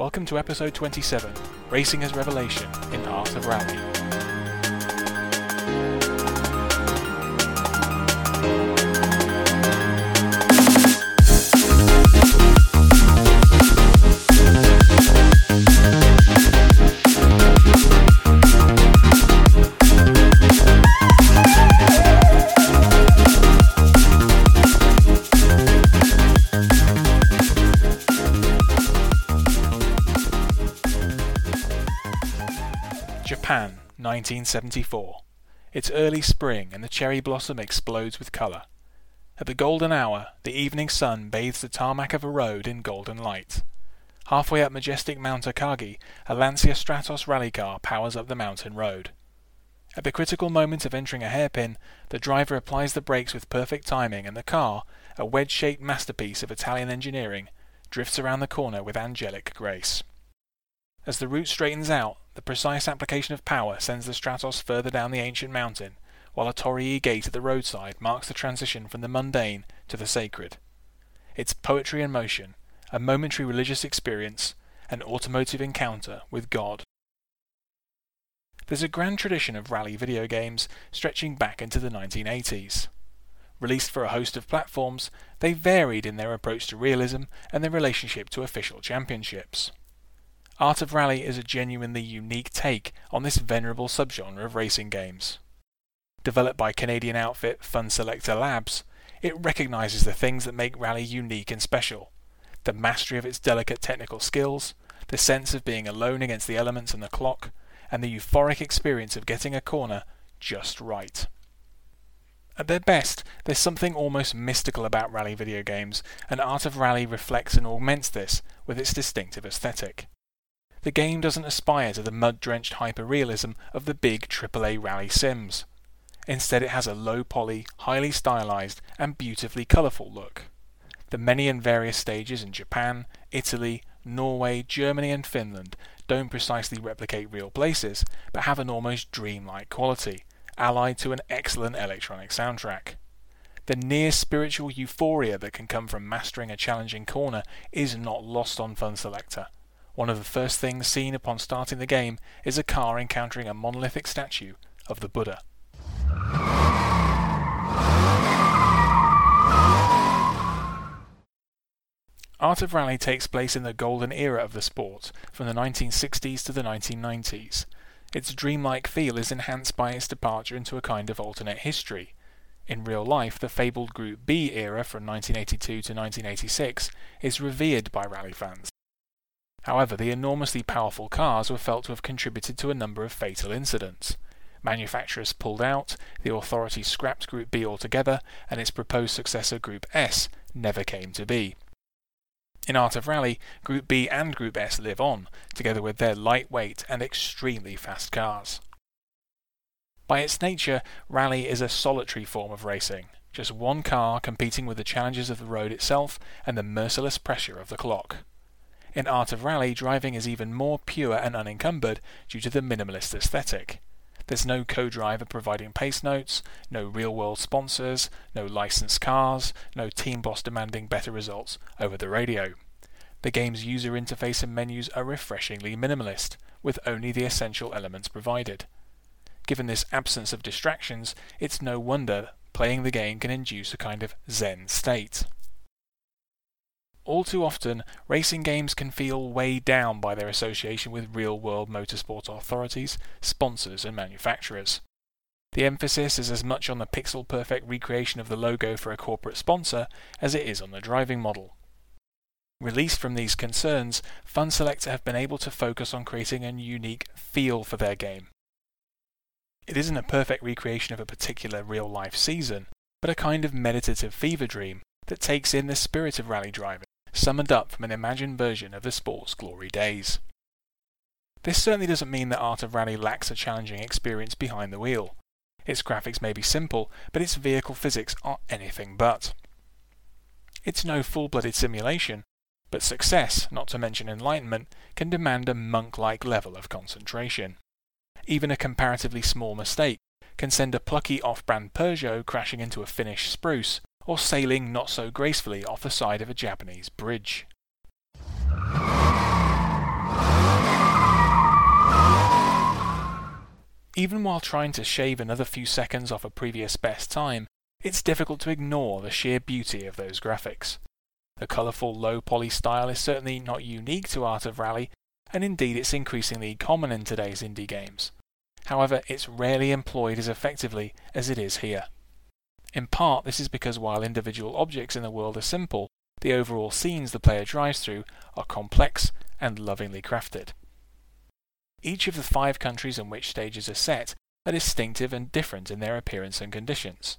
Welcome to episode 27 Racing as Revelation in Art of Rally. 1974. It's early spring and the cherry blossom explodes with colour. At the golden hour, the evening sun bathes the tarmac of a road in golden light. Halfway up majestic Mount Akagi, a Lancia Stratos rally car powers up the mountain road. At the critical moment of entering a hairpin, the driver applies the brakes with perfect timing and the car, a wedge-shaped masterpiece of Italian engineering, drifts around the corner with angelic grace. As the route straightens out, the precise application of power sends the Stratos further down the ancient mountain, while a Torii gate at the roadside marks the transition from the mundane to the sacred. It's poetry in motion, a momentary religious experience, an automotive encounter with God. There's a grand tradition of rally video games stretching back into the 1980s. Released for a host of platforms, they varied in their approach to realism and their relationship to official championships. Art of Rally is a genuinely unique take on this venerable subgenre of racing games. Developed by Canadian outfit Funselektor Labs, it recognizes the things that make Rally unique and special the mastery of its delicate technical skills, the sense of being alone against the elements and the clock, and the euphoric experience of getting a corner just right. At their best, there's something almost mystical about rally video games, and Art of Rally reflects and augments this with its distinctive aesthetic. The game doesn't aspire to the mud-drenched hyper-realism of the big AAA rally sims. Instead it has a low-poly, highly stylized and beautifully colourful look. The many and various stages in Japan, Italy, Norway, Germany and Finland don't precisely replicate real places, but have an almost dreamlike quality, allied to an excellent electronic soundtrack. The near spiritual euphoria that can come from mastering a challenging corner is not lost on Funselektor. One of the first things seen upon starting the game is a car encountering a monolithic statue of the Buddha. Art of Rally takes place in the golden era of the sport, from the 1960s to the 1990s. Its dreamlike feel is enhanced by its departure into a kind of alternate history. In real life, the fabled Group B era from 1982 to 1986 is revered by rally fans. However, the enormously powerful cars were felt to have contributed to a number of fatal incidents. Manufacturers pulled out, the authorities scrapped Group B altogether, and its proposed successor Group S never came to be. In Art of Rally, Group B and Group S live on, together with their lightweight and extremely fast cars. By its nature, Rally is a solitary form of racing, just one car competing with the challenges of the road itself and the merciless pressure of the clock. In Art of Rally, driving is even more pure and unencumbered due to the minimalist aesthetic. There's no co-driver providing pace notes, no real-world sponsors, no licensed cars, no team boss demanding better results over the radio. The game's user interface and menus are refreshingly minimalist, with only the essential elements provided. Given this absence of distractions, it's no wonder playing the game can induce a kind of zen state. All too often, racing games can feel weighed down by their association with real-world motorsport authorities, sponsors and manufacturers. The emphasis is as much on the pixel-perfect recreation of the logo for a corporate sponsor as it is on the driving model. Released from these concerns, Funselektor have been able to focus on creating a unique feel for their game. It isn't a perfect recreation of a particular real-life season, but a kind of meditative fever dream that takes in the spirit of rally driving summoned up from an imagined version of the sport's glory days. This certainly doesn't mean that Art of Rally lacks a challenging experience behind the wheel. Its graphics may be simple, but its vehicle physics are anything but. It's no full-blooded simulation, but success, not to mention enlightenment, can demand a monk-like level of concentration. Even a comparatively small mistake can send a plucky off-brand Peugeot crashing into a Finnish spruce, or sailing not so gracefully off the side of a Japanese bridge. Even while trying to shave another few seconds off a previous best time, it's difficult to ignore the sheer beauty of those graphics. The colourful low poly style is certainly not unique to Art of Rally, and indeed it's increasingly common in today's indie games. However, it's rarely employed as effectively as it is here. In part, this is because while individual objects in the world are simple, the overall scenes the player drives through are complex and lovingly crafted. Each of the five countries in which stages are set are distinctive and different in their appearance and conditions.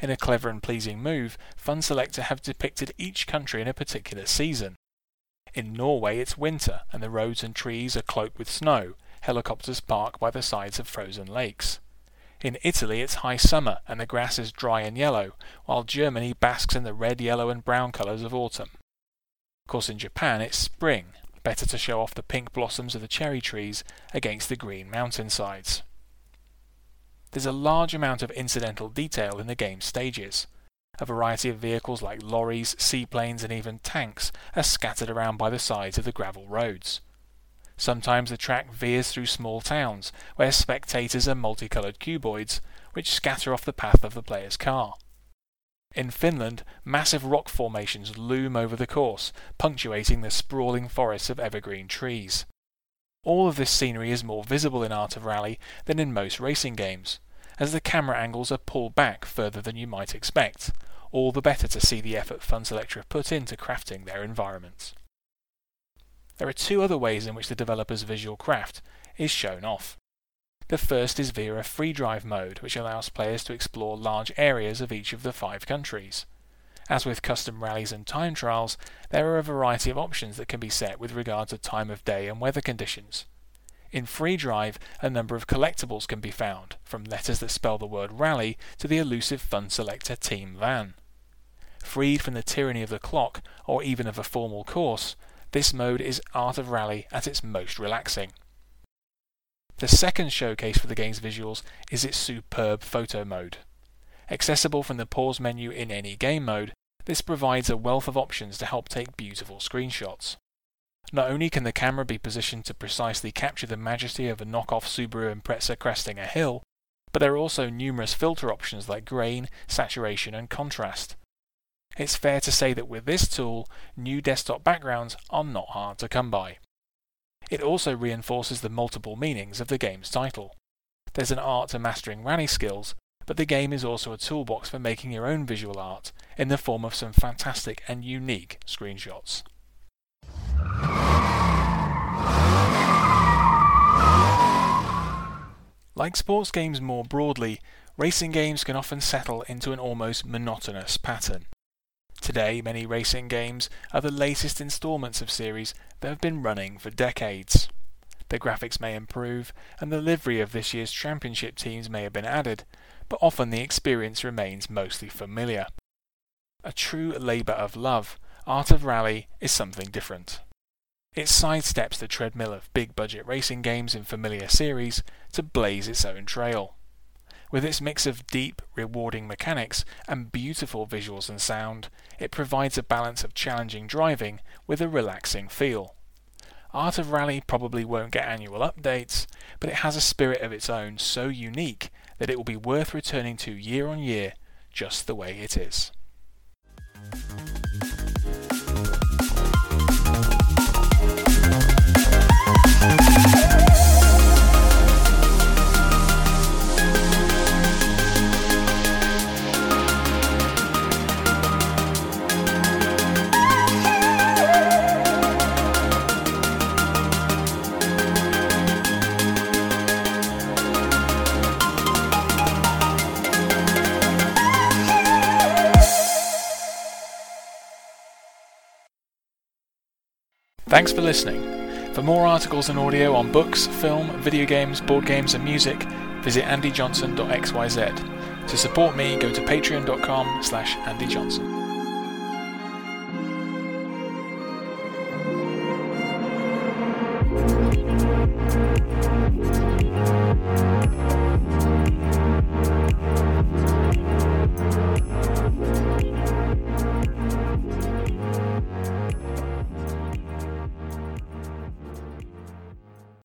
In a clever and pleasing move, Funselektor have depicted each country in a particular season. In Norway it's winter, and the roads and trees are cloaked with snow, helicopters park by the sides of frozen lakes. In Italy it's high summer, and the grass is dry and yellow, while Germany basks in the red, yellow and brown colours of autumn. Of course in Japan it's spring, better to show off the pink blossoms of the cherry trees against the green mountainsides. There's a large amount of incidental detail in the game's stages. A variety of vehicles like lorries, seaplanes, and even tanks are scattered around by the sides of the gravel roads. Sometimes the track veers through small towns, where spectators are multicoloured cuboids, which scatter off the path of the player's car. In Finland, massive rock formations loom over the course, punctuating the sprawling forests of evergreen trees. All of this scenery is more visible in Art of Rally than in most racing games, as the camera angles are pulled back further than you might expect, all the better to see the effort Funselektor have put into crafting their environments. There are two other ways in which the developer's visual craft is shown off. The first is via a free drive mode, which allows players to explore large areas of each of the five countries. As with custom rallies and time trials, there are a variety of options that can be set with regard to time of day and weather conditions. In Free Drive, a number of collectibles can be found, from letters that spell the word rally to the elusive Funselektor Team Van. Freed from the tyranny of the clock, or even of a formal course, this mode is Art of Rally at its most relaxing. The second showcase for the game's visuals is its superb photo mode. Accessible from the pause menu in any game mode, this provides a wealth of options to help take beautiful screenshots. Not only can the camera be positioned to precisely capture the majesty of a knockoff Subaru Impreza cresting a hill, but there are also numerous filter options like grain, saturation, and contrast. It's fair to say that with this tool, new desktop backgrounds are not hard to come by. It also reinforces the multiple meanings of the game's title. There's an art to mastering rally skills, but the game is also a toolbox for making your own visual art in the form of some fantastic and unique screenshots. Like sports games more broadly, racing games can often settle into an almost monotonous pattern. Today, many racing games are the latest installments of series that have been running for decades. The graphics may improve, and the livery of this year's championship teams may have been added, but often the experience remains mostly familiar. A true labour of love, Art of Rally is something different. It sidesteps the treadmill of big budget racing games in familiar series to blaze its own trail. With its mix of deep, rewarding mechanics and beautiful visuals and sound, it provides a balance of challenging driving with a relaxing feel. Art of Rally probably won't get annual updates, but it has a spirit of its own so unique that it will be worth returning to year on year just the way it is. Thanks for listening. For more articles and audio on books, film, video games, board games, and music, visit andyjohnson.xyz. To support me, go to patreon.com slash andyjohnson.